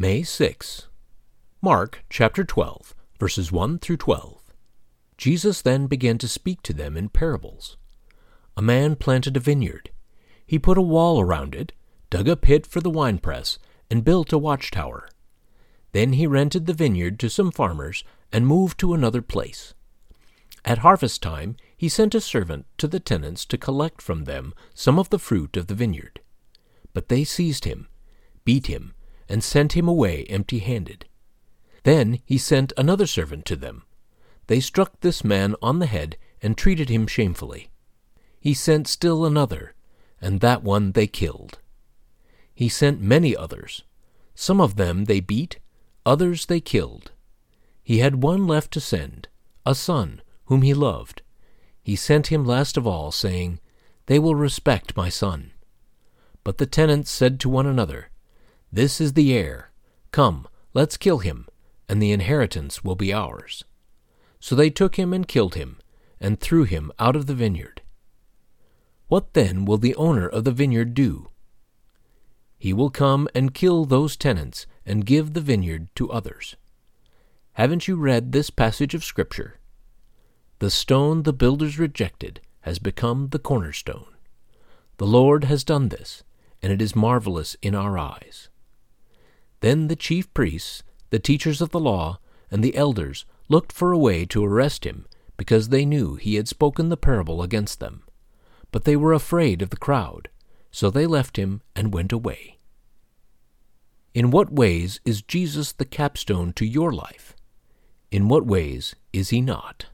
May 6. Mark chapter 12, verses 1 through 12. Jesus then began to speak to them in parables. A man planted a vineyard. He put a wall around it, dug a pit for the winepress, and built a watchtower. Then he rented the vineyard to some farmers and moved to another place. At harvest time, he sent a servant to the tenants to collect from them some of the fruit of the vineyard. But they seized him, beat him, and sent him away empty handed. Then he sent another servant to them. They struck this man on the head and treated him shamefully. He sent still another, and that one they killed. He sent many others. Some of them they beat, others they killed. He had one left to send, a son, whom he loved. He sent him last of all, saying, They will respect my son. But the tenants said to one another, this is the heir. Come, let's kill him, and the inheritance will be ours. So they took him and killed him, and threw him out of the vineyard. What then will the owner of the vineyard do? He will come and kill those tenants and give the vineyard to others. Haven't you read this passage of Scripture? The stone the builders rejected has become the cornerstone. The Lord has done this, and it is marvelous in our eyes. Then the chief priests, the teachers of the law, and the elders looked for a way to arrest him, because they knew he had spoken the parable against them. But they were afraid of the crowd, so they left him and went away. In what ways is Jesus the capstone to your life? In what ways is he not?